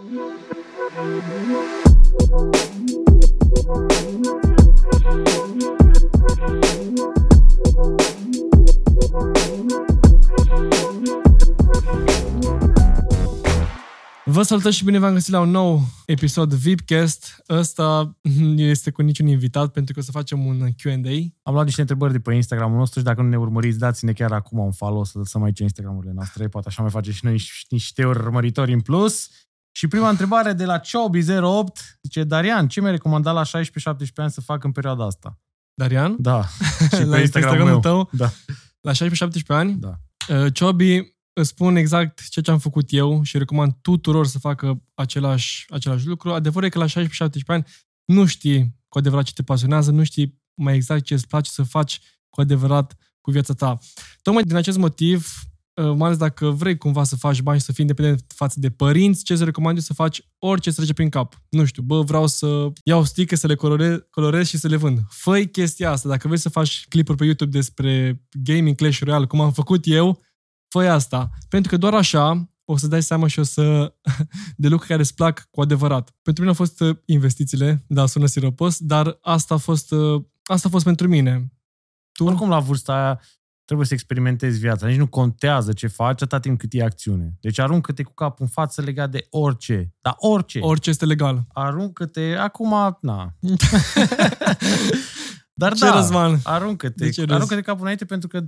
Vă salutăm și bine v-am găsit la un nou episod VIPcast. Ăsta nu este cu niciun invitat pentru că o să facem un Q&A. Am luat niște întrebări de pe Instagramul nostru și dacă nu ne urmăriți, dați-ne chiar acum un follow să lăsăm aici Instagramurile noastre. Poate așa mai face și noi niște urmăritori în plus. Și prima întrebare de la Chobi08 zice, Darian, ce mi-ai recomandat la 16-17 ani să fac în perioada asta? Darian? Da. și pe Instagramul meu. tău? Da. La 16-17 ani? Da. Uh, Ciobi îți spun exact ceea ce am făcut eu și recomand tuturor să facă același, același lucru. Adevărul e că la 16-17 ani nu știi cu adevărat ce te pasionează, nu știi mai exact ce îți place să faci cu adevărat cu viața ta. Tocmai din acest motiv, uh, mai ales dacă vrei cumva să faci bani și să fii independent față de părinți, ce îți recomand eu să faci orice îți trece prin cap. Nu știu, bă, vreau să iau sticker, să le colorez, colorez și să le vând. Făi chestia asta. Dacă vrei să faci clipuri pe YouTube despre gaming Clash Royale, cum am făcut eu, fă asta. Pentru că doar așa o să dai seama și o să de lucruri care îți plac cu adevărat. Pentru mine au fost uh, investițiile, da, sună siropos, dar asta a fost, uh, asta a fost pentru mine. Tu? Oricum la vârsta aia trebuie să experimentezi viața. Nici nu contează ce faci atâta timp cât e acțiune. Deci aruncă-te cu capul în față legat de orice. Dar orice. Orice este legal. Aruncă-te, acum, na. Dar ce da, Răzvan? aruncă-te. Aruncă-te capul înainte pentru că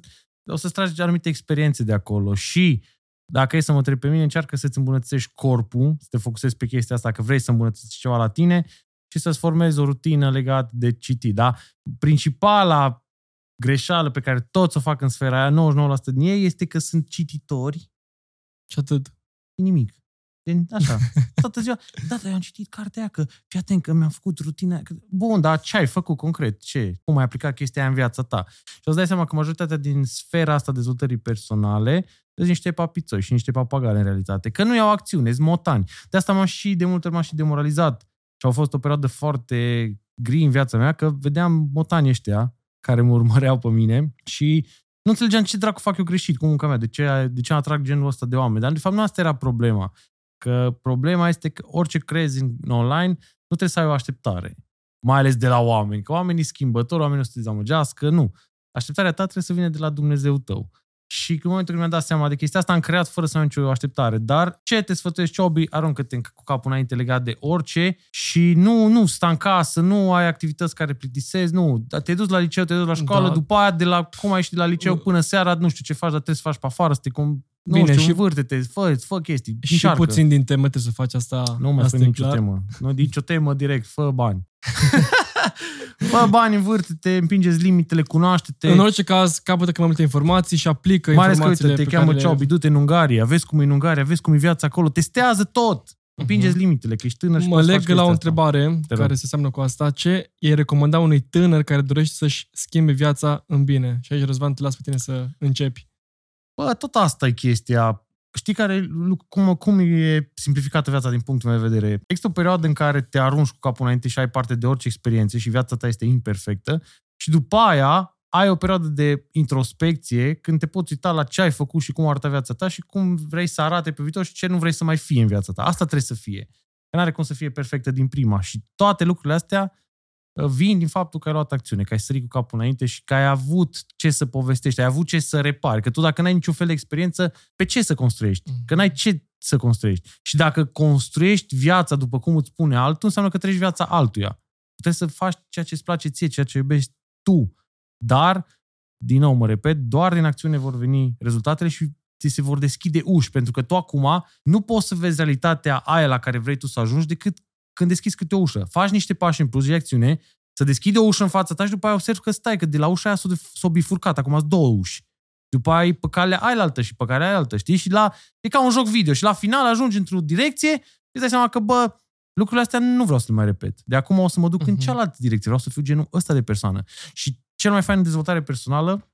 o să-ți tragi anumite experiențe de acolo și dacă e să mă întreb pe mine, încearcă să-ți îmbunătățești corpul, să te focusezi pe chestia asta, că vrei să îmbunătățești ceva la tine și să-ți formezi o rutină legată de citit. Da? Principala greșeală pe care toți o fac în sfera aia, 99% din ei, este că sunt cititori. Și atât. Nimic. Din, așa, toată ziua, da, dar eu am citit cartea aia, că fii atent că mi-am făcut rutina că, Bun, dar ce ai făcut concret? Ce? Cum ai aplicat chestia aia în viața ta? Și îți dai seama că majoritatea din sfera asta dezvoltării personale sunt niște papițoi și niște papagale în realitate. Că nu iau acțiune, sunt motani. De asta m-am și de multe ori m-am și demoralizat. Și au fost o perioadă foarte gri în viața mea, că vedeam motani ăștia care mă urmăreau pe mine și nu înțelegeam ce dracu fac eu greșit cu munca mea, de ce, de ce atrag genul ăsta de oameni. Dar, de fapt, nu asta era problema. Că problema este că orice crezi în online, nu trebuie să ai o așteptare. Mai ales de la oameni. Că oamenii schimbători, oamenii o să te dezamăgească. Nu. Așteptarea ta trebuie să vină de la Dumnezeu tău. Și în momentul când mi-am dat seama de chestia asta, am creat fără să am nicio așteptare. Dar ce te sfătuiești, Ciobi, aruncă-te cu capul înainte legat de orice și nu, nu sta în casă, nu ai activități care plictisezi, nu. Te duci la liceu, te duci la școală, da. după aia, de la cum ai ieșit de la liceu până seara, nu știu ce faci, dar trebuie să faci pe afară, să te cum, nu Bine, știu, și vârte-te, fă, fă chestii, Și încearcă. puțin din temă trebuie să faci asta. Nu mai fă nicio clar. temă. Nu, nicio temă direct, fă bani. fă bani, învârte-te, împingeți limitele, cunoaște-te. În orice caz, capătă cât mai multe informații și aplică mai informațiile ales că, uite, te cheamă le... Ciobi, du-te în Ungaria, vezi cum e în Ungaria, vezi cum e viața acolo, testează tot. Împingeți uh-huh. limitele, că ești tânăr și Mă leg la o întrebare asta. care se seamnnă cu asta. Ce e recomanda unui tânăr care dorește să-și schimbe viața în bine? Și aici, Răzvan, te las pe tine să începi. Bă, tot asta e chestia. Știi care, cum, cum e simplificată viața din punctul meu de vedere? Există o perioadă în care te arunci cu capul înainte și ai parte de orice experiențe și viața ta este imperfectă și după aia ai o perioadă de introspecție când te poți uita la ce ai făcut și cum arată viața ta și cum vrei să arate pe viitor și ce nu vrei să mai fie în viața ta. Asta trebuie să fie. Că nu are cum să fie perfectă din prima. Și toate lucrurile astea Uh, vin din faptul că ai luat acțiune, că ai sărit cu capul înainte și că ai avut ce să povestești, ai avut ce să repari. Că tu dacă n-ai niciun fel de experiență, pe ce să construiești? Mm. Că n-ai ce să construiești. Și dacă construiești viața după cum îți spune altul, înseamnă că treci viața altuia. Trebuie să faci ceea ce îți place ție, ceea ce iubești tu. Dar, din nou mă repet, doar din acțiune vor veni rezultatele și ți se vor deschide uși, pentru că tu acum nu poți să vezi realitatea aia la care vrei tu să ajungi decât când deschizi câte o ușă. Faci niște pași în plus de acțiune, să deschide o ușă în fața ta și după aia observi că stai, că de la ușa aia s-o, s-o bifurcat, acum sunt două uși. După aia e pe calea aia altă și pe calea aia altă, știi? Și la, e ca un joc video și la final ajungi într-o direcție și îți dai seama că, bă, lucrurile astea nu vreau să le mai repet. De acum o să mă duc uh-huh. în mhm. cealaltă direcție, vreau să fiu genul ăsta de persoană. Și cel mai fain în dezvoltare personală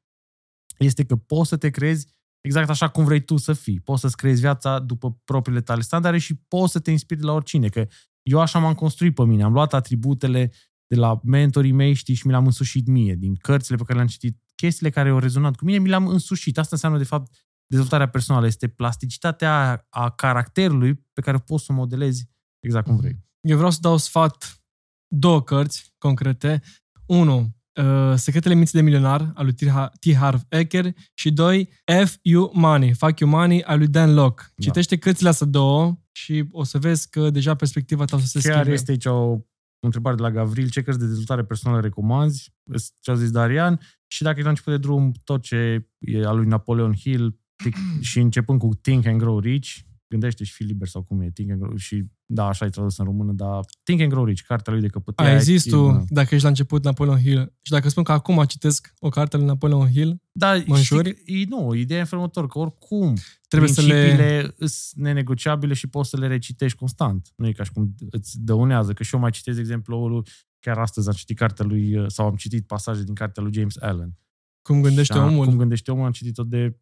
este că poți să te crezi exact așa cum vrei tu să fii. Poți să-ți creezi viața după propriile tale standarde și poți să te inspiri de la oricine. Că eu așa m-am construit pe mine. Am luat atributele de la mentorii mei, știi, și mi le-am însușit mie, din cărțile pe care le-am citit, chestiile care au rezonat cu mine, mi le-am însușit. Asta înseamnă, de fapt, dezvoltarea personală, este plasticitatea a, a caracterului pe care poți să o modelezi exact cum vrei. Eu vreau să dau sfat două cărți concrete. Unu, uh, Secretele minții de milionar al lui T. Harv Eker și doi, F. You Money, Fuck You Money al lui Dan Locke. Da. Citește cărțile astea două și o să vezi că deja perspectiva ta o să se Chiar schimbe. este aici o întrebare de la Gavril. Ce cărți de dezvoltare personală recomanzi? Ce a zis Darian. Și dacă ești la început de drum, tot ce e al lui Napoleon Hill tic- și începând cu Think and Grow Rich, gândește și fi liber sau cum e, Think and Grow și da, așa e tradus în română, dar Think and Grow Rich, cartea lui de căpătăia. Ai zis e tu, bună. dacă ești la început, Napoleon Hill. Și dacă spun că acum citesc o carte lui Napoleon Hill, Da, Mă știi, înjuri? că- e, nu, ideea e în felul următor, că oricum trebuie să le... principiile sunt nenegociabile și poți să le recitești constant. Nu e ca și cum îți dăunează, că și eu mai citesc, de exemplu, chiar astăzi am citit cartea lui, sau am citit pasaje din cartea lui James Allen. Cum gândește Și am- omul. Cum gândește omul, am citit-o de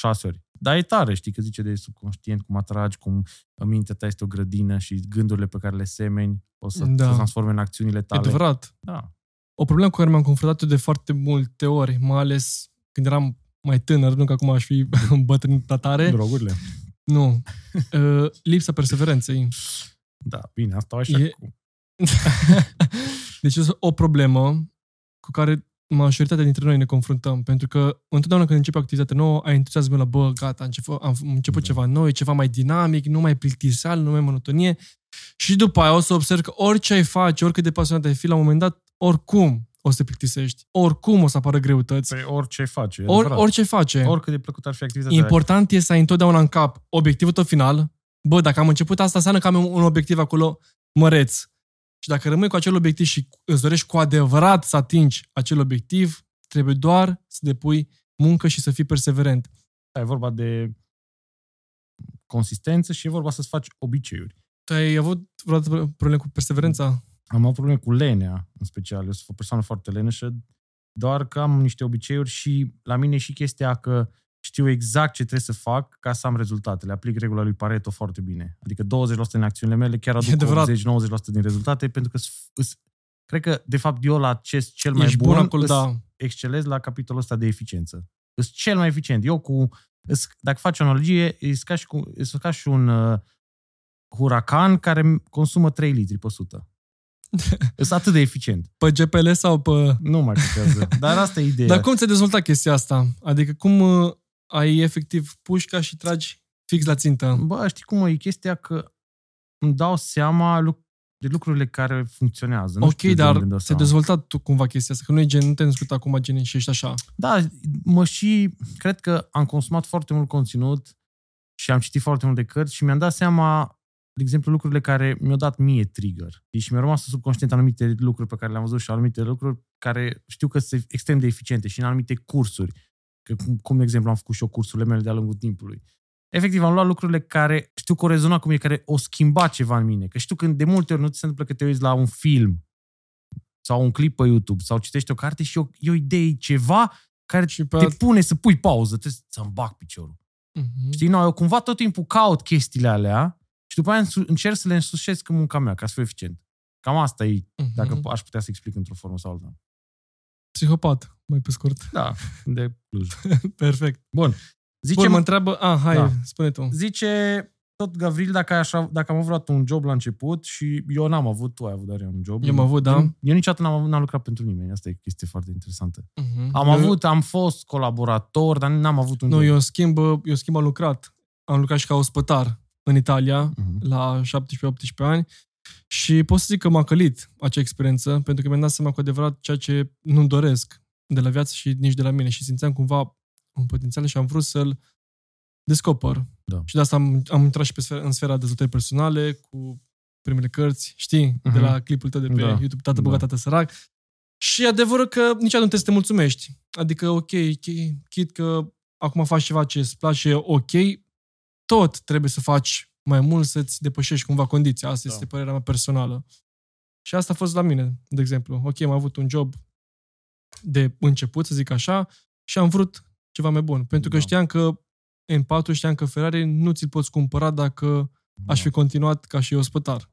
șase ori. Dar e tare, știi, că zice de subconștient, cum atragi, cum mintea ta este o grădină și gândurile pe care le semeni o să Da. se transforme în acțiunile E tale. adevărat. Da. O problemă cu care m-am confruntat eu de foarte multe ori, mai ales când eram mai tânăr, nu că acum aș fi bătrânit tare. Drogurile. Nu. Uh, lipsa perseverenței. Da, bine, asta așa E- cu... deci este o problemă cu care majoritatea dintre noi ne confruntăm, pentru că întotdeauna când începe o activitate nouă, ai entuziasmul la, bă, gata, am început, am început Da. ceva nou, e ceva mai dinamic, nu mai plictiseal, nu mai monotonie. Și după aia o să observi că orice ai face, oricât de pasionat ai fi, la un moment dat, oricum o să te plictisești. Oricum o să apară greutăți. Pe orice face. e Or, adevărat. orice face. Oricât de plăcut ar fi activitatea. Important e să ai întotdeauna în cap obiectivul tău final. Bă, dacă am început asta, înseamnă că am un obiectiv acolo măreț. Și dacă rămâi cu acel obiectiv și îți dorești cu adevărat să atingi acel obiectiv, trebuie doar să depui muncă și să fii perseverent. E vorba de consistență și e vorba să-ți faci obiceiuri. Tu ai avut vreodată probleme cu perseverența? Am avut probleme cu lenea, în special. Eu sunt o persoană foarte leneșă, doar că am niște obiceiuri și la mine e și chestia că știu exact ce trebuie să fac ca să am rezultatele. Aplic regula lui Pareto foarte bine. Adică 20% din acțiunile mele chiar E aduc adevărat. 80-90% din rezultate, pentru că s- îs- cred că, de fapt, eu la acest cel mai Ești bun, bun acolo, îs- da. excelez la capitolul ăsta de eficiență. Sunt cel mai eficient. Eu cu, îs, dacă faci o analogie, e ca și, cu, e ca și un uh, huracan care consumă 3 litri pe 100. Sunt atât de eficient. Pe GPL sau pe... Nu mai contează. Dar asta e ideea. Dar cum ți-a dezvoltat chestia asta? Adică cum uh, ai efectiv pușca și tragi fix la țintă? Bă, știi cum e chestia că îmi dau seama lu- de lucrurile care funcționează. Nu ok, știu de dar unde îmi dau ți-a seama. dezvoltat tu cumva chestia asta, că nu e gen, nu te-ai născut acum gen și ești așa. Da, mă și cred că am consumat foarte mult conținut și am citit foarte multe cărți și mi-am dat seama, de exemplu, lucrurile care mi-au dat mie trigger. Și mi-au rămas în subconștient anumite lucruri pe care le-am văzut și anumite lucruri care știu că sunt extrem de eficiente și în anumite cursuri. Că, cum, cum, de exemplu, am făcut și eu cursurile mele de-a lungul timpului. Efectiv, am luat lucrurile care știu că o rezona cu mine, care o schimba ceva în mine. Că știu că de multe ori nu ți se întâmplă că te uiți la un film sau un clip pe YouTube sau citești o carte și e o, e o idee, ceva care Și pe te alt- pune să pui pauză, trebuie să-mi bag piciorul. Mhm. Știi, no, eu cumva tot timpul caut chestiile alea și după aia însu- încerc să le însușesc în munca mea, ca să fiu eficient. Cam asta e, Mhm. dacă aș putea să explic într-o formă sau alta. Psihopat, mai pe scurt. Da, de Cluj. Perfect. Bun. Zice, Bun, mă întreabă... Ah, hai, Da. spune tu. zice tot Gavril dacă, așa, dacă am avut vreodată un job la început și eu n-am avut, tu ai avut, dar un job. Eu am avut, da. Eu, eu niciodată n-am, avut- n-am lucrat pentru nimeni. Asta e o chestie foarte interesantă. Mhm. Am Eu- avut, am fost colaborator, dar n-am avut un Nu, job. eu în schimb, eu în schimb am lucrat. Am lucrat și ca ospătar în Italia, Mhm. la 17-18 ani și pot să zic că m-a călit acea experiență, pentru că mi-am dat seama cu adevărat ceea ce nu-mi doresc de la viață și nici de la mine și simțeam cumva un potențial și am vrut să-l descoper. Da. Și de asta am, am intrat și pe sfera, în sfera dezvoltării personale cu primele cărți, știi, de Mhm. la clipul tău de pe Da. YouTube, Tată Da. bogat, tată sărac. Și adevărul că niciodată nu trebuie să te mulțumești. Adică, ok, ok, chit că acum faci ceva ce îți place, ok, tot trebuie să faci mai mult să-ți depășești cumva condiția. Asta Da. este părerea mea personală. Și asta a fost la mine, de exemplu. Ok, am avut un job de început, să zic așa, și am vrut ceva mai bun. Pentru că Da. știam că M4, știam că Ferrari nu ți-l poți cumpăra dacă aș Da. fi continuat ca și ospătar.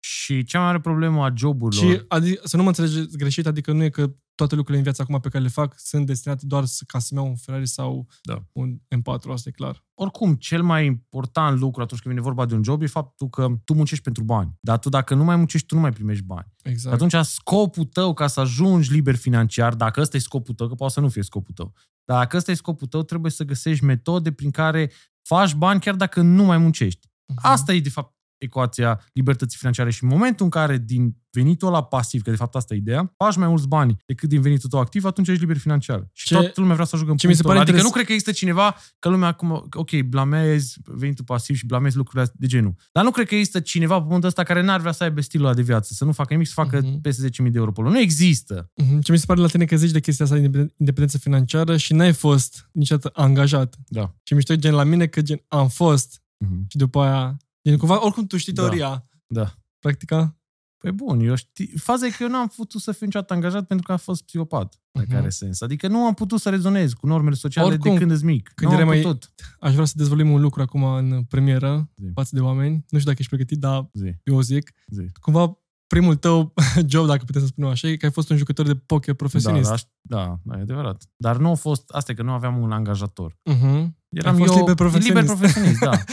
Și cea mai mare problemă a joburilor... Și adi- să nu mă înțelegeți greșit, adică nu e că toate lucrurile în viața acum pe care le fac sunt destinate doar să, ca să-mi iau un Ferrari sau Da. un M4, asta e clar. Oricum, cel mai important lucru atunci când vine vorba de un job e faptul că tu muncești pentru bani. Dar tu dacă nu mai muncești, tu nu mai primești bani. Exact. Atunci scopul tău ca să ajungi liber financiar, dacă ăsta e scopul tău, că poate să nu fie scopul tău, dar dacă ăsta e scopul tău, trebuie să găsești metode prin care faci bani chiar dacă nu mai muncești. Mhm. Asta e, de fapt, ecuația libertății financiare și în momentul în care din venitul ăla pasiv, că de fapt asta e ideea, faci mai mulți bani decât din venitul tău activ, atunci ești liber financiar. Și Ce- toată lumea vrea să ajungă în ce mi se punctul pare ăla. Adică interes- nu cred că există cineva că lumea acum, ok, blamezi venitul pasiv și blamezi lucrurile de genul. Dar nu cred că există cineva pe pământul ăsta care n-ar vrea să aibă stilul ăla de viață, să nu facă nimic, să facă Mhm. peste 10.000 de euro pe lună. Nu există. Mhm. Ce mi se pare la tine că zici de chestia asta de independen- independență financiară și n-ai fost niciodată angajat. Da. Și mișto e gen la mine că gen am fost Mhm. și după aia, gen cumva, oricum tu știi Da. teoria. Da. Practica. Păi bun, eu știi, faza e că eu nu am putut să fiu niciodată angajat pentru că am fost psihopat, dacă Mhm. are sens. Adică nu am putut să rezonez cu normele sociale Oricum, de când îți mic. când nu am erai mai- putut. Aș vrea să dezvolim un lucru acum în premieră Zi. față de oameni. Nu știu dacă ești pregătit, dar Zi, eu o zic. zi. Cumva primul tău job, dacă putem să spunem așa, e că ai fost un jucător de poker profesionist. Da, da, da, da, e adevărat. Dar nu a fost, asta e că nu aveam un angajator. Uh-huh. Eram Ai fost eu liber profesionist. liber profesionist, da.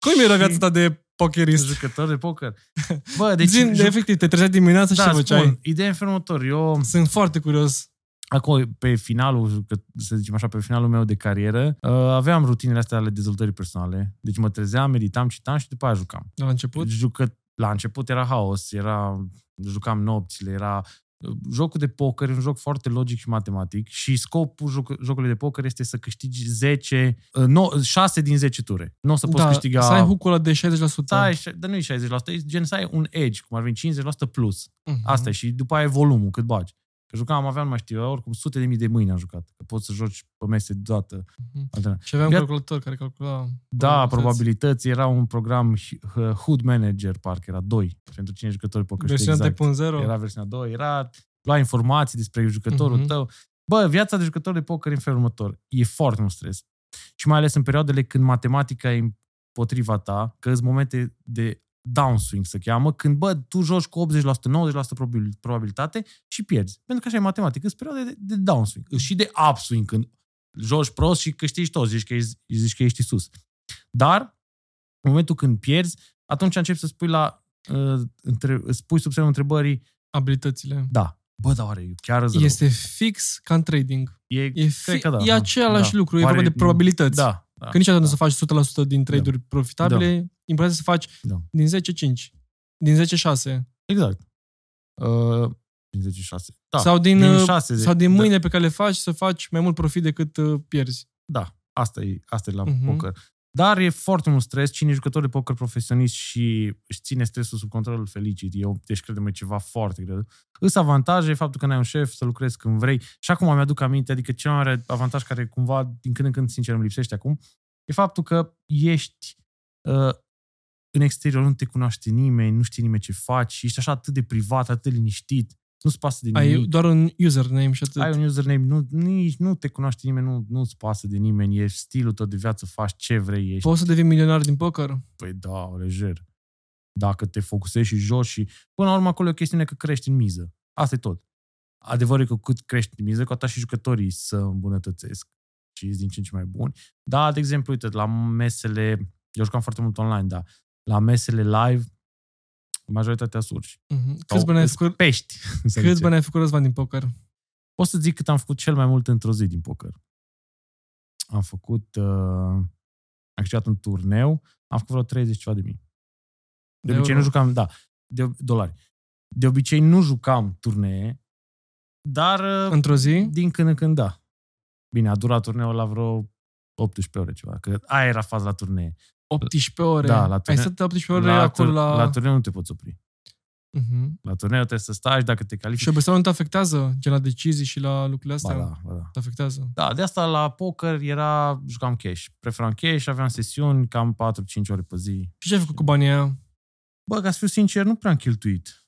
Cum era Și- viața ta de pokerist? Jucător de poker. Bă, Deci, deci... Zin, de juc- efectiv, te trezeai dimineața și da, ce făceai? spun, ideea e în felul următor. Eu, Sunt foarte curios. acolo, pe finalul, că- să zicem așa, pe finalul meu de carieră, uh, aveam rutinele astea ale dezvoltării personale. Deci mă trezeam, meditam, citam și după aia jucam. La început? Jucă, la început era haos, era, jucam nopțile, era jocul de poker e un joc foarte logic și matematic și scopul joc, jocului de poker este să câștigi 10, uh, no, 6 din 10 ture. Nu o să poți da, câștiga... să ai hook-ul ăla de 60%. să ai, dar nu e 60%, e gen să ai un edge, cum ar veni 50% plus. Mhm. Asta e și după aia e volumul, cât bagi. Că jucam, aveam, nu mai știu, oricum sute de mii de mâini am jucat. Că poți să joci pe mese deodată. Mhm. alternat. Și aveam un Via- calculator care calcula... Da, probabilități. Era un program uh, Hood Manager, parcă era 2, pentru cine jucători poker știe Versiunea exact. 3.0. Era versiunea 2, era lua informații despre jucătorul Mhm. tău. Bă, viața de jucător de poker e în felul următor. E foarte mult stres. Și mai ales în perioadele când matematica e împotriva ta, că sunt momente de downswing se cheamă, când, bă, tu joci cu 80%, 90% probabil- probabilitate și pierzi. Pentru că așa e matematică, sunt perioade de, de downswing. Sunt Și de upswing, când joci prost și câștigi tot, zici că, ești, zici că ești sus. Dar, în momentul când pierzi, atunci începi să spui la uh, între, spui sub semnul întrebării, Abilitățile. da, bă, dar oare eu chiar îți rău? Este fix ca în trading. E, E, cred fi, că da. e da. același da. lucru, e Oare- vorba de probabilități. Da. Da Că niciodată da. nu să faci 100% din trade-uri profitabile, important să faci Da. din 10-5, din 10-6. Exact. Uh, din 10 6. Da. sau din, din uh, 6 sau din mâinile pe care le faci să faci mai mult profit decât uh, pierzi. Da, da. Asta e, asta e la Mhm. poker. Dar e foarte mult stres. Cine e jucător de poker profesionist și își ține stresul sub control, îl felicit. Eu, deci, credem, e ceva foarte greu. Îs avantaje, faptul că n-ai un șef, să lucrezi când vrei. Și acum mi-aduc aminte, adică cel mai mare avantaj care cumva, din când în când, sincer, îmi lipsește acum, e faptul că ești uh, în exterior, nu te cunoaște nimeni, nu știe nimeni ce faci, ești așa atât de privat, atât de liniștit, nu-ți pasă de Ai nimic. doar un username și atât. Ai un username, nu, nici nu te cunoaște nimeni, nu, nu-ți pasă de nimeni, e stilul tău de viață, faci ce vrei, ești. Poți să devii milionar din poker? Păi da, lejer. Dacă te focusezi și joci și... Până la urmă acolo e o chestiune că crești în miză. Asta e tot. Adevărul e că cât crești în miză, cu atât și jucătorii să îmbunătățesc și ești din ce în ce mai buni. Da, de exemplu, uite, la mesele... Eu jucam foarte mult online, da. La mesele live, majoritatea surși. Mhm. Câți bani ai făcut, Pești. să câți zicem. bani ai făcut Răzvan din poker? Pot să zic cât am făcut cel mai mult într-o zi din poker. Am făcut... Uh, am câștigat un turneu, am făcut vreo 30 ceva de mii. De De obicei euro. nu jucam, da, de dolari. De obicei nu jucam turnee, dar uh, Într-o zi? din când în când da. Bine, a durat turneul la vreo 18 ore ceva, că aia era faza la turnee. 18 ore. Da, la Ai turne- stat 18 ore la, acolo tur- la... la turneu nu te poți opri. Mhm. La turneu trebuie să stai și dacă te califici... Și oboseala nu te afectează, gen la decizii și la lucrurile astea? Ba, da, ba, da. Te afectează. Da, de asta la poker era, jucam cash. Preferam cash, aveam sesiuni cam 4-5 ore pe zi. Și ce ai făcut cu banii aia? Bă, ca să fiu sincer, nu prea am cheltuit.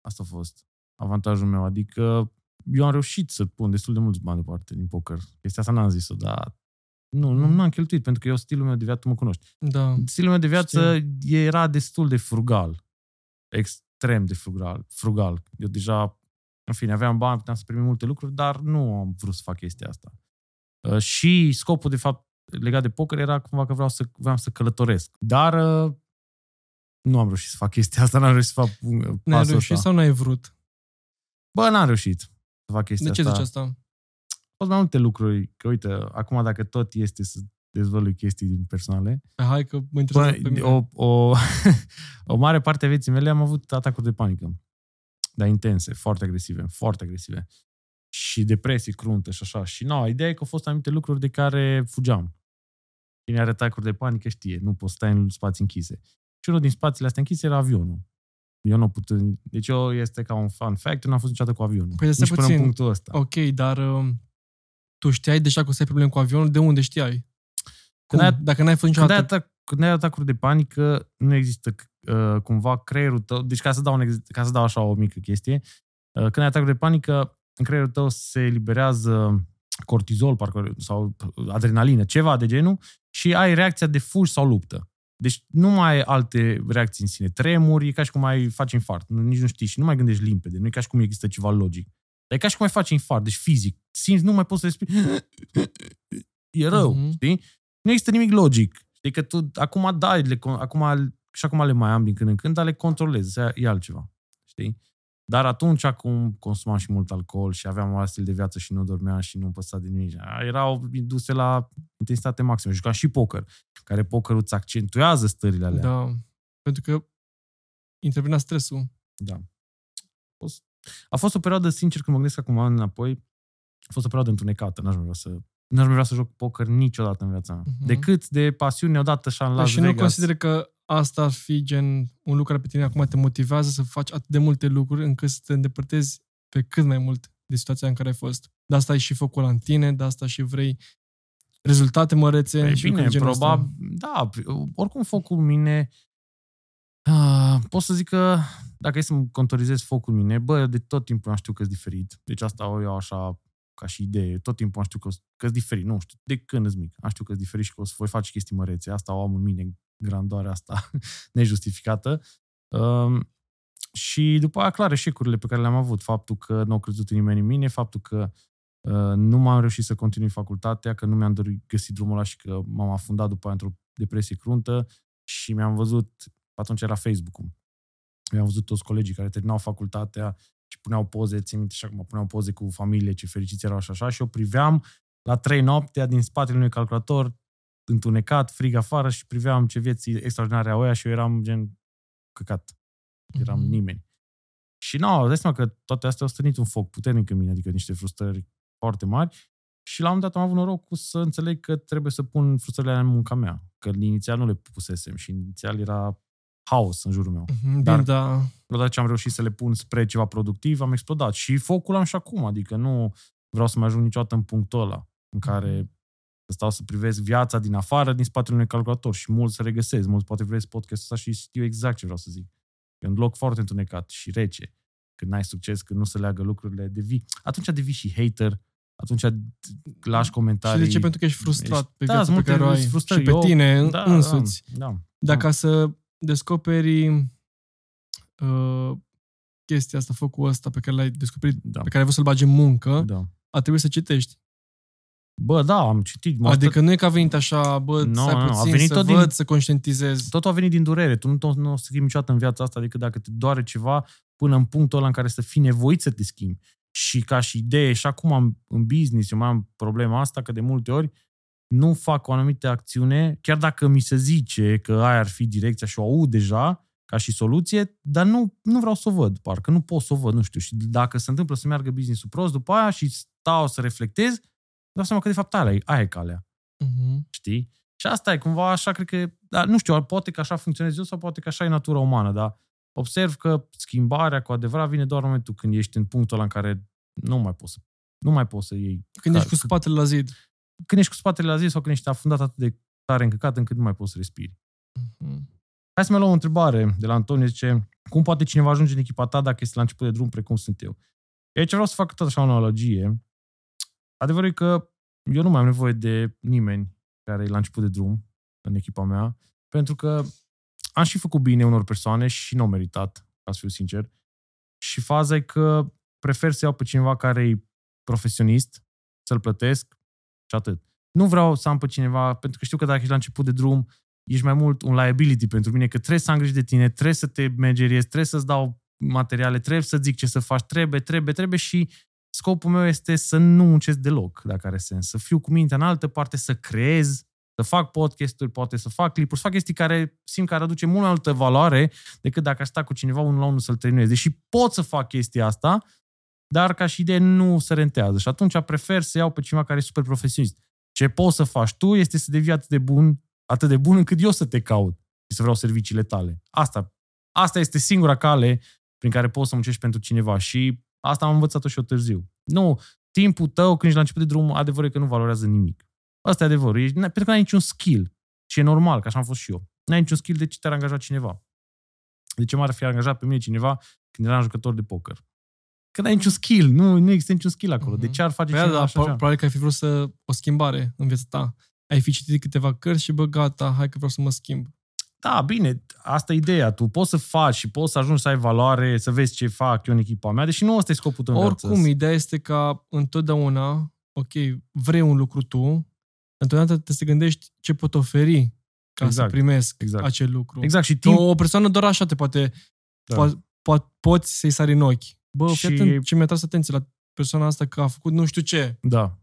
Asta a fost avantajul meu. Adică eu am reușit să pun destul de mulți bani deoparte din poker. Chestia asta n-am zis-o, dar nu, nu, nu am cheltuit, pentru că eu stilul meu de viață, tu mă cunoști. Da. Stilul meu de viață era destul de frugal. Extrem de frugal. frugal. Eu deja În fine, aveam bani, puteam să primim multe lucruri, dar nu am vrut să fac chestia asta. Uh, și scopul, de fapt, legat de poker era cumva că vreau să, vreau să călătoresc. Dar uh, nu am reușit să fac chestia asta, n-am reușit să fac uh, N-ai pasul reușit ăsta. sau n-ai vrut? Bă, n-am reușit să fac chestia De ce asta. zici asta? Au fost mai multe lucruri. Că uite, acum dacă tot este să dezvălui chestii din personale, Hai că mă interesează pe Bă, mine. o, o, o mare parte a vieții mele am avut atacuri de panică. Dar intense, foarte agresive, foarte agresive. Și depresii cruntă și așa. Și nu, ideea e că au fost anumite lucruri de care fugeam. Cine are atacuri de panică știe, nu poți sta în spații închise. Și unul din spațiile astea închise era avionul. Eu nu put, deci eu este ca un fun fact, eu n-am fost niciodată cu avionul. Păi, stai Nici până în puțin. punctul ăsta. Ok, dar uh, tu știai deja că o să ai probleme cu avionul? De unde știai? Cum? Când ai- Dacă n-ai fost Când ai, niciodată... atac, când ai atacuri de panică, nu există uh, cumva creierul tău, deci ca să dau, un, ex- ca să dau așa o mică chestie, uh, când ai atacuri de panică, în creierul tău se eliberează cortizol parcă, sau adrenalină, ceva de genul, și ai reacția de fugi sau luptă. Deci nu mai ai alte reacții în sine. Tremuri, e ca și cum ai face infart. Nu- Nici nu știi și nu mai gândești limpede. Nu e ca și cum există ceva logic. Dar e ca și cum ai face infart, deci fizic. Simți, nu mai poți să respiri. E rău, Mhm. știi? Nu există nimic logic. Știi că tu acum dai, le, con- acum, și acum le mai am din când în când, dar le controlezi, e altceva. Știi? Dar atunci, acum consumam și mult alcool și aveam un stil de viață și nu dormeam și nu păsa de nimic. Erau duse la intensitate maximă. Jucam și poker, care pokerul îți accentuează stările alea. Da. Pentru că intervenea stresul. Da. A fost, a fost o perioadă, sincer, când mă gândesc acum înapoi, a fost o perioadă întunecată. N-aș mai vrea să, n-aș mai vrea să joc poker niciodată în viața mea. Mhm. Decât de pasiune odată așa în Dar Las și nu Vegas. consider că asta ar fi gen un lucru care pe tine acum te motivează să faci atât de multe lucruri încât să te îndepărtezi pe cât mai mult de situația în care ai fost. De asta ai și focul ăla în tine, de asta și vrei rezultate mărețe. Păi și bine, lucruri de genul ăsta. probabil, da, oricum focul în mine, uh, pot să zic că dacă e să-mi contorizez focul în mine, bă, de tot timpul am știu că diferit. Deci asta o iau așa ca și idee. Tot timpul am știu că că diferit. Nu știu, de când îți mic. Am știu că diferit și că o să voi face chestii mărețe. Asta o am în mine, grandoarea asta nejustificată. Um, și după aia, clar, eșecurile pe care le-am avut. Faptul că nu au crezut în nimeni în mine, faptul că Uh, nu m-am reușit să continui facultatea, că nu mi-am dorit, găsit drumul ăla și că m-am afundat după aia într-o depresie cruntă și mi-am văzut, atunci era Facebook-ul, mi-am văzut toți colegii care terminau facultatea și puneau poze, țin minte și acum puneau poze cu familie, ce fericiți erau și așa, și eu priveam la trei noaptea din spatele unui calculator, întunecat, frig afară și priveam ce vieți extraordinare au ăia și eu eram gen căcat. Eram Mhm. nimeni. Și nu, no, dai seama că toate astea au stănit un foc puternic în mine, adică niște frustrări foarte mari și la un dat am avut norocul să înțeleg că trebuie să pun frustrările alea în munca mea. Că inițial nu le pusesem și inițial era haos în jurul meu. Mhm, Bine, Dar- da. Odată ce am reușit să le pun spre ceva productiv, am explodat. Și focul am și acum, adică nu vreau să mai ajung niciodată în punctul ăla în care să stau să privesc viața din afară, din spatele unui calculator și mulți să regăsesc, mulți poate privesc podcastul ăsta și știu exact ce vreau să zic. E un loc foarte întunecat și rece. Când n-ai succes, când nu se leagă lucrurile, devii. Atunci devii și hater, atunci lași comentarii. Și de ce? Pentru că ești frustrat Ești- pe da, viața pe sunt care o multe ai. frustrări. Și pe Eu- tine da, însuți. Da, da. Dar ca să descoperi uh, chestia asta, focul ăsta pe care l-ai descoperit, da, pe care ai vrut să-l bagi în muncă, da. a trebuit să citești. Bă, da, am citit. m-am Adică stat- nu e că a venit așa, bă, Nu, stai nu, a puțin venit să tot văd, din- să conștientizez. Totul a venit din durere. Tu nu, tot- nu o să schimbi niciodată în viața asta decât dacă te doare ceva până în punctul ăla în care să fii nevoit să te schimbi. Și ca și idee, și acum am, în business, eu mai am problema asta, că de multe ori nu fac o anumită acțiune, chiar dacă mi se zice că aia ar fi direcția și o aud deja, ca și soluție, dar nu, nu vreau să o văd, parcă nu pot să o văd, nu știu. Și dacă se întâmplă să meargă business-ul prost după aia și stau să reflectez, dau seama că de fapt aia, e- aia e calea Mhm. știi? Și asta e cumva așa, cred că, dar nu știu, poate că așa funcționez eu sau poate că așa e natura umană, dar observ că schimbarea cu adevărat vine doar în momentul când ești în punctul ăla în care nu mai poți să, nu mai poți să iei. Când ești Ca- cu spatele la zid. Când ești cu spatele la zi sau când ești afundat atât de tare încăcat încât nu mai poți să respiri. Mhm. Hai să mai luăm o întrebare de la Antonio, zice, cum poate cineva ajunge în echipa ta dacă este la început de drum precum sunt eu? Aici vreau să fac tot așa o analogie. Adevărul e că eu nu mai am nevoie de nimeni care e la început de drum în echipa mea, pentru că am și făcut bine unor persoane și nu au meritat, ca să fiu sincer. Și faza e că prefer să iau pe cineva care e profesionist, să-l plătesc și atât. Nu vreau să am pe cineva, pentru că știu că dacă ești la început de drum, ești mai mult un liability pentru mine, că trebuie să am grijă de tine, trebuie să te manageriezi, trebuie să-ți dau materiale, trebuie să zic ce să faci, trebuie, trebuie, trebuie și scopul meu este să nu muncesc deloc, dacă are sens. Să fiu cu mintea în altă parte, să creez, să fac podcasturi, poate să fac clipuri, să fac chestii care simt că ar aduce mult mai multă valoare decât dacă aș sta cu cineva unul la unul să-l trăinuiesc. Deși pot să fac chestia asta, dar ca și idee nu se rentează. Și atunci prefer să iau pe cineva care e super profesionist. Ce poți să faci tu este să devii atât de bun, atât de bun încât eu să te caut și să vreau serviciile tale. Asta, asta este singura cale prin care poți să muncești pentru cineva și asta am învățat-o și eu târziu. Nu, timpul tău când ești la început de drum, adevărul e că nu valorează nimic. Asta e adevărul. Ești, pentru că nu ai niciun skill. Și e normal, că așa am fost și eu. Nu ai niciun skill, de ce te-ar angaja cineva? De ce m-ar fi angajat pe mine cineva când eram jucător de poker? Că n-ai niciun skill, nu, nu există niciun skill acolo. Uh-huh. De ce ar face păi cineva da, așa? pro- probabil că ai fi vrut să o schimbare în viața ta. Ai fi citit câteva cărți și bă, gata, hai că vreau să mă schimb. Da, bine, asta e ideea. Tu poți să faci și poți să ajungi să ai valoare, să vezi ce fac eu în echipa mea, deși nu ăsta e scopul tău în Oricum, viață. ideea este ca întotdeauna, ok, vrei un lucru tu, întotdeauna trebuie să te gândești ce pot oferi ca Exact, să primesc exact. acel lucru. Exact, și Timp... timp, O persoană doar așa te poate, Da. da. po- po- poți să-i sari în ochi. Bă, Și- și... fii atent ce mi-a tras atenție la persoana asta că a făcut nu știu ce. da.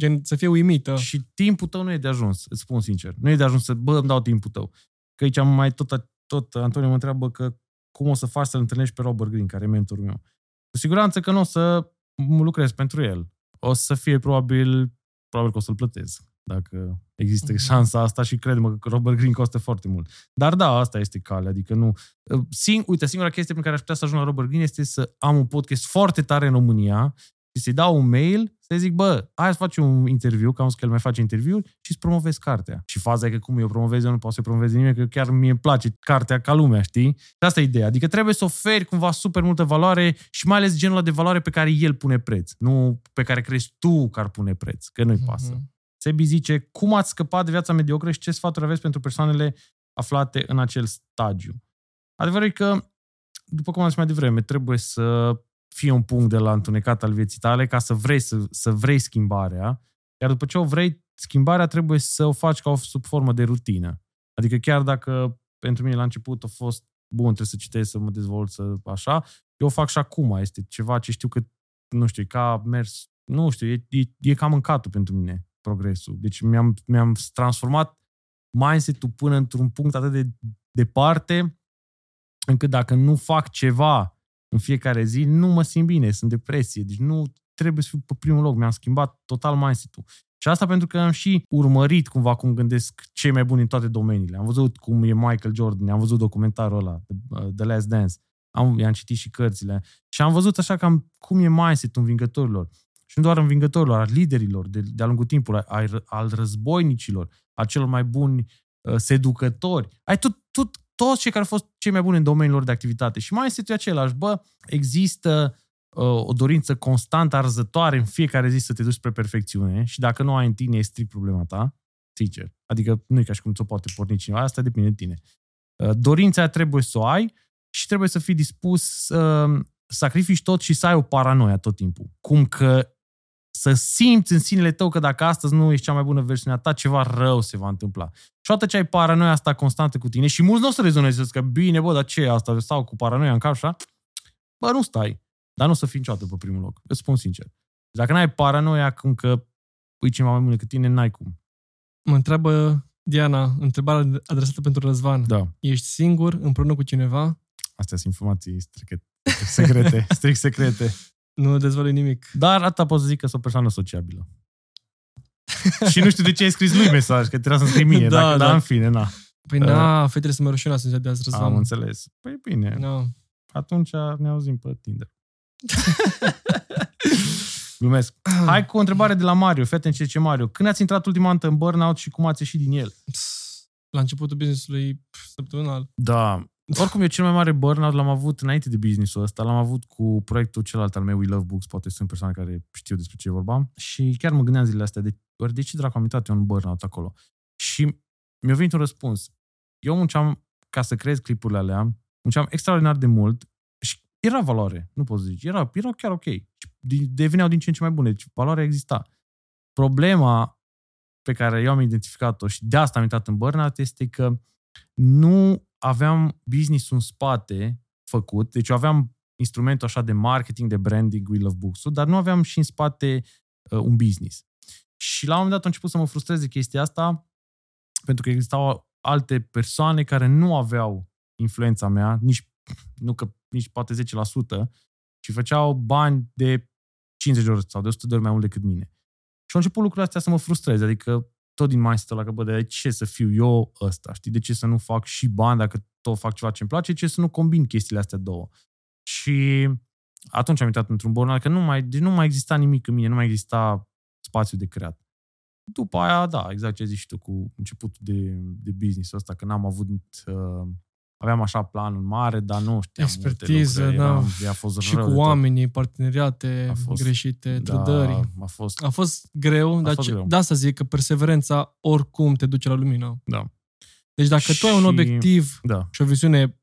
Gen, să fie uimită. Și timpul tău nu e de ajuns, îți spun sincer. Nu e de ajuns să, bă, îmi dau timpul tău. Că aici am mai tot, tot Antonio mă întreabă că cum o să faci să-l întâlnești pe Robert Greene, care e mentorul meu. Cu siguranță că nu o să lucrez pentru el. O să fie probabil, probabil că o să-l plătesc. Dacă există Mhm. șansa asta și cred-mă că Robert Greene costă foarte mult. Dar da, asta este calea. Adică nu... Sing, uite, singura chestie prin care aș putea să ajung la Robert Greene este să am un podcast foarte tare în România și să-i dau un mail, să zic, bă, hai să faci un interviu, că am zis că el mai face interviuri și să promovezi cartea. Și faza e că cum eu promovez, eu nu pot să promovez nimeni, că chiar mie îmi place cartea ca lumea, știi? Și asta e ideea. Adică trebuie să oferi cumva super multă valoare și mai ales genul ăla de valoare pe care el pune preț, nu pe care crezi tu că ar pune preț, că nu-i pasă. Mhm. Sebi zice, cum ați scăpat de viața mediocră și ce sfaturi aveți pentru persoanele aflate în acel stagiu? Adevărul e că, după cum am zis mai devreme, trebuie să fie un punct de la întunecat al vieții tale ca să vrei, să, să vrei schimbarea, iar după ce o vrei, schimbarea trebuie să o faci ca o sub formă de rutină. Adică chiar dacă pentru mine la început a fost bun, trebuie să citesc, să mă dezvolt, să așa, eu o fac și acum. Este ceva ce știu că, nu știu, e ca mers, nu știu, e, e, e ca mâncatul pentru mine, progresul. Deci mi-am, mi-am transformat mindset-ul până într-un punct atât de departe, încât dacă nu fac ceva în fiecare zi, nu mă simt bine, sunt depresie. Deci nu trebuie să fiu pe primul loc. Mi-am schimbat total mindset-ul. Și asta pentru că am și urmărit cumva cum gândesc cei mai buni în toate domeniile. Am văzut cum e Michael Jordan, am văzut documentarul ăla, The, uh, The Last Dance, am, i-am citit și cărțile și am văzut așa cam cum e mindset-ul învingătorilor. Și nu doar învingătorilor, al liderilor de, de-a lungul timpului, al, al războinicilor, a celor mai buni uh, seducători. Ai tot, tot, toți cei care au fost cei mai buni în domeniul lor de activitate. Și mindset-ul e același. Bă, există uh, o dorință constantă, arzătoare în fiecare zi să te duci spre perfecțiune și dacă nu ai în tine, e strict problema ta, sincer. Adică nu e ca și cum ți-o poate porni cineva, asta depinde de tine. Uh, dorința aia trebuie să o ai și trebuie să fii dispus să sacrifici tot și să ai o paranoia tot timpul. Cum că să simți în sinele tău că dacă astăzi nu ești cea mai bună versiune a ta, ceva rău se va întâmpla. Și odată ce ai paranoia asta constantă cu tine și mulți nu o să rezoneze, să că bine, bă, dar ce e asta? Eu stau cu paranoia în cap așa? Bă, nu stai. Dar nu o să fii niciodată pe primul loc. Îți spun sincer. Dacă n-ai paranoia cum că îi cineva mai bun decât tine, n-ai cum. Mă întreabă Diana, întrebare adresată pentru Răzvan. Da. Ești singur împreună cu cineva? Astea sunt informații strict secrete, strict secrete. Nu dezvălui nimic. Dar atâta pot să zic că sunt o persoană sociabilă. și nu știu de ce ai scris lui mesaj, că trebuia să scrii mie, Da, dacă, da. dar în fine, na. Păi na, fetele sunt mai rușinoase în ziua de azi, Răzvan. Am înțeles. Păi bine, No. atunci ne auzim pe Tinder. Glumesc. Hai cu o întrebare de la Mario. Fii atent ce zice Mario. Când ați intrat ultima dată în burnout și cum ați ieșit din el? La începutul business-ului pf, săptămânal. Da. Oricum, eu cel mai mare burnout l-am avut înainte de business-ul ăsta. L-am avut cu proiectul celălalt al meu, We Love Books. Poate sunt persoane care știu despre ce vorbeam. Și chiar mă gândeam zilele astea, de, ori de ce dracu am intrat eu în burnout acolo? Și mi-a venit un răspuns. Eu munceam ca să creez clipurile alea, munceam extraordinar de mult și era valoare, nu pot să zici. Era, erau chiar ok. Deveneau din ce în ce mai bune. Deci valoarea exista. Problema pe care eu am identificat-o și de asta am intrat în burnout este că nu aveam business în spate făcut, deci eu aveam instrumentul așa de marketing, de branding, We Love books dar nu aveam și în spate uh, un business. Și la un moment dat a început să mă frustreze chestia asta, pentru că existau alte persoane care nu aveau influența mea, nici, nu că, nici poate 10%, și făceau bani de 50 de ori sau de 100 de ori mai mult decât mine. Și au început lucrurile astea să mă frustreze, adică tot din mindset la că, bă, de ce să fiu eu ăsta, știi? De ce să nu fac și bani dacă tot fac ceva ce îmi place, ce să nu combin chestiile astea două. Și atunci am intrat într-un burnout, că nu mai, deci nu mai exista nimic în mine, nu mai exista spațiu de creat. După aia, da, exact ce zici tu cu începutul de, de business ăsta, că n-am avut uh, aveam așa planul mare, dar nu știam Expertiză, multe lucruri. da. Eram, a fost și cu oamenii, parteneriate a fost, greșite, da, trădări. A fost, a fost greu, a dar fost ce, greu. de asta zic că perseverența oricum te duce la lumină. Da. Deci dacă și, tu ai un obiectiv da. și o viziune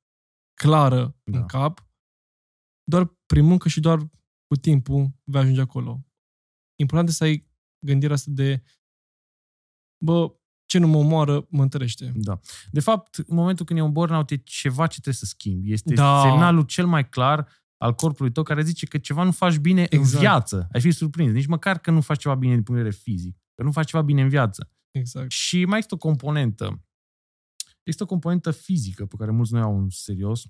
clară da. în cap, doar prin muncă și doar cu timpul vei ajunge acolo. Important este să ai gândirea asta de bă, ce nu mă omoară, mă întărește. Da. De fapt, în momentul când e un burnout, e ceva ce trebuie să schimbi. Este da. semnalul cel mai clar al corpului tău care zice că ceva nu faci bine exact. în viață. Ai fi surprins. Nici măcar că nu faci ceva bine din punct de vedere fizic. Că nu faci ceva bine în viață. Exact. Și mai este o componentă. Este o componentă fizică pe care mulți nu iau în serios.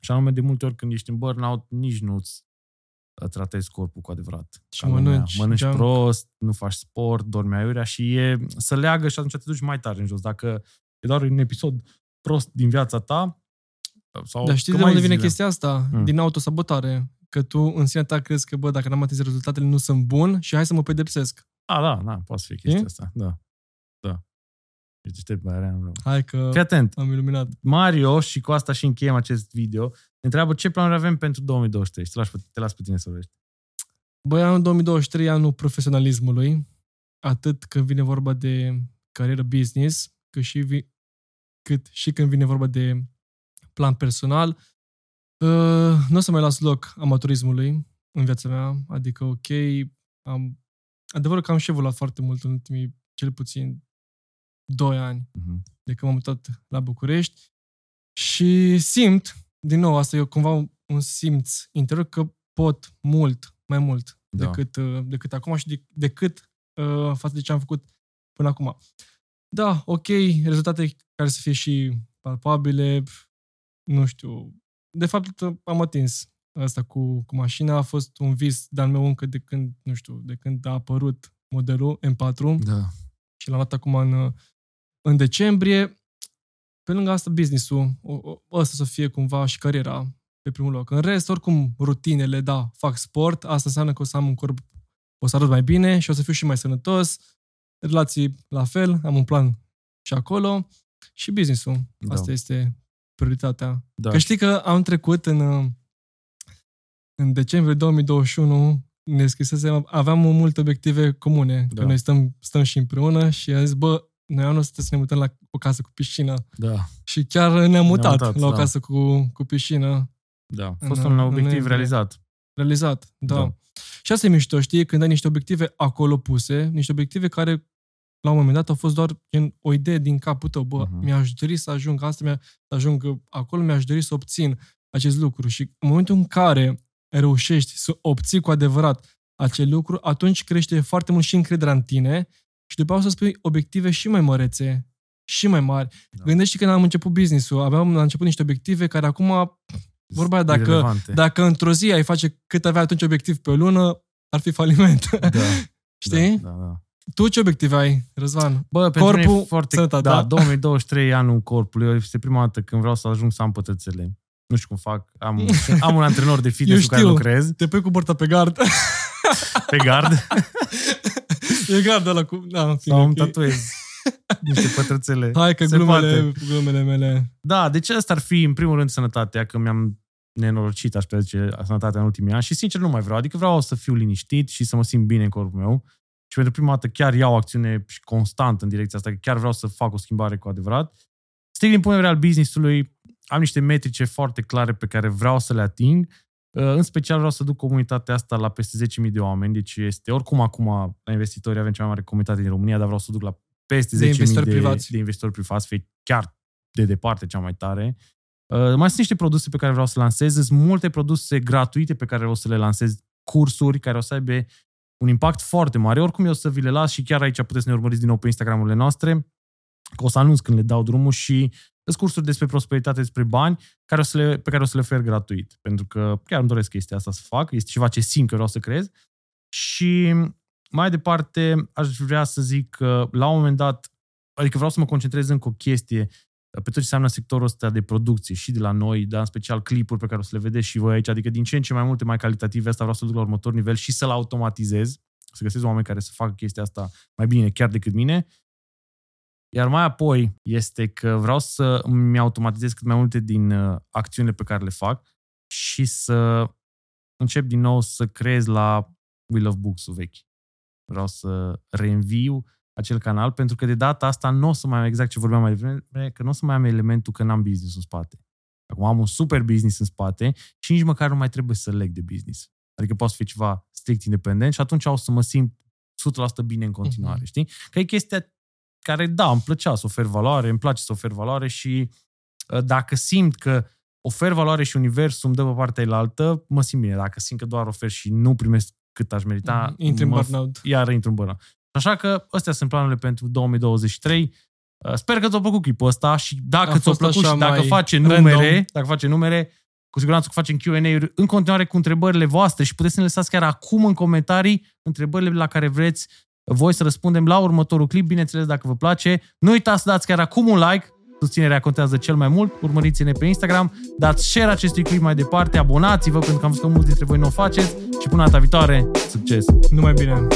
Și anume, de multe ori când ești în burnout, nici nu-ți tratezi corpul cu adevărat. Și mănânci, mănânci junk. prost, nu faci sport, dormi aiurea și e să leagă și atunci te duci mai tare în jos. Dacă e doar un episod prost din viața ta, sau Dar știi de unde vine chestia asta? Hmm. Din autosabotare. Că tu în sine ta crezi că, bă, dacă n-am atins rezultatele, nu sunt bun și hai să mă pedepsesc. A, da, da, poate fi chestia e? asta. Da. Da. Ești deștept, mai Hai că Fii atent. am iluminat. Mario, și cu asta și încheiem acest video, întreabă ce planuri avem pentru 2023. Te las, te las pe tine să vorbești. Băi, anul 2023 anul profesionalismului, atât când vine vorba de carieră business, cât și, vi- cât și când vine vorba de plan personal. Uh, nu o să mai las loc amatorismului în viața mea, adică ok, am, adevărul că am și evoluat foarte mult în ultimii, cel puțin, doi ani uh-huh. de când m-am mutat la București și simt din nou, asta e cumva un, un simț interior că pot mult, mai mult da. decât, uh, decât acum și de, decât uh, față de ce am făcut până acum. Da, ok, rezultate care să fie și palpabile, nu știu. De fapt, am atins asta cu, cu mașina. A fost un vis de-al meu încă de când, nu știu, de când a apărut modelul M4. Da. Și l-am luat acum în, în decembrie pe lângă asta, business-ul, ăsta să fie cumva și cariera pe primul loc. În rest, oricum, rutinele, da, fac sport, asta înseamnă că o să am un corp, o să arăt mai bine și o să fiu și mai sănătos, relații la fel, am un plan și acolo și business-ul. Da. Asta este prioritatea. Da. Că știi că am trecut în, în decembrie 2021 ne scrisesem, aveam multe obiective comune, da. că noi stăm, stăm și împreună și a zis, bă, noi anul ăsta să ne mutăm la o casă cu piscină. Da. Și chiar ne-am mutat, ne mutat la o da. casă cu, cu piscină. Da, a fost în, un obiectiv în realizat. Realizat, da. da. Și asta e mișto, știi, când ai niște obiective acolo puse, niște obiective care la un moment dat au fost doar în o idee din capul tău, bă, uh-huh. mi-aș dori să ajung asta, mi să ajung acolo, mi-aș dori să obțin acest lucru. Și în momentul în care reușești să obții cu adevărat acel lucru, atunci crește foarte mult și încrederea în tine și după aceea o să spui obiective și mai mărețe, și mai mari. Da. Gândește când am început business-ul, aveam la început niște obiective care acum, vorba dacă, dacă într-o zi ai face cât avea atunci obiectiv pe o lună, ar fi faliment. Da. Știi? Da, da, da. Tu ce obiective ai, Răzvan? Bă, Corpul, foarte, sănătate, da, da, 2023 anul corpului. Este prima dată când vreau să ajung să am pătrățele. Nu știu cum fac. Am, am un antrenor de fitness cu care lucrez. Te pui cu borta pe gard. Pe gard? E gard ăla cu... Da, Sau îmi tatuez niște pătrățele. Hai că glumele, glumele mele. Da, deci asta ar fi, în primul rând, sănătatea, că mi-am nenorocit, aș putea zice, sănătatea în ultimii ani și, sincer, nu mai vreau. Adică vreau să fiu liniștit și să mă simt bine în corpul meu. Și pentru prima dată chiar iau acțiune și constant în direcția asta, că chiar vreau să fac o schimbare cu adevărat. strict din punct de vedere al business-ului, am niște metrice foarte clare pe care vreau să le ating. Uh, în special vreau să duc comunitatea asta la peste 10.000 de oameni, deci este, oricum acum la investitori avem cea mai mare comunitate din România, dar vreau să duc la peste 10.000 de, investitori privați. de investitori privați, fie chiar de departe cea mai tare. Uh, mai sunt niște produse pe care vreau să lansez, sunt multe produse gratuite pe care vreau să le lansez, cursuri care o să aibă un impact foarte mare. Oricum eu o să vi le las și chiar aici puteți să ne urmăriți din nou pe Instagramurile noastre, că o să anunț când le dau drumul și sunt cursuri despre prosperitate, despre bani, care o să le, pe care o să le ofer gratuit. Pentru că chiar îmi doresc chestia asta să fac, este ceva ce simt că vreau să creez. Și mai departe, aș vrea să zic că la un moment dat, adică vreau să mă concentrez încă o chestie pe tot ce înseamnă sectorul ăsta de producție și de la noi, dar în special clipuri pe care o să le vedeți și voi aici, adică din ce în ce mai multe, mai calitative, asta vreau să duc la următor nivel și să-l automatizez, să găsesc oameni care să facă chestia asta mai bine chiar decât mine. Iar mai apoi este că vreau să mi automatizez cât mai multe din uh, acțiunile pe care le fac și să încep din nou să creez la Will of Books-ul vechi. Vreau să reînviu acel canal, pentru că de data asta nu o să mai am exact ce vorbeam mai devreme, că nu o să mai am elementul că n-am business în spate. Acum am un super business în spate și nici măcar nu mai trebuie să leg de business. Adică poate să fie ceva strict independent și atunci o să mă simt 100% bine în continuare, uh-huh. știi? Că e chestia care, da, îmi plăcea să ofer valoare, îmi place să ofer valoare și uh, dacă simt că ofer valoare și universul îmi dă pe partea altă, mă simt bine. Dacă simt că doar ofer și nu primesc cât aș merita, mm, intri în burnout. Iar intru în burnout. Așa că astea sunt planurile pentru 2023. Uh, sper că ți-a plăcut clipul ăsta și dacă ți-a plăcut și dacă face numere, random. dacă face numere, cu siguranță că facem Q&A-uri în continuare cu întrebările voastre și puteți să ne lăsați chiar acum în comentarii întrebările la care vreți voi să răspundem la următorul clip, bineînțeles dacă vă place. Nu uitați să dați chiar acum un like, susținerea contează cel mai mult, urmăriți-ne pe Instagram, dați share acestui clip mai departe, abonați-vă pentru că am văzut că mulți dintre voi nu o faceți și până data viitoare, succes! Numai bine!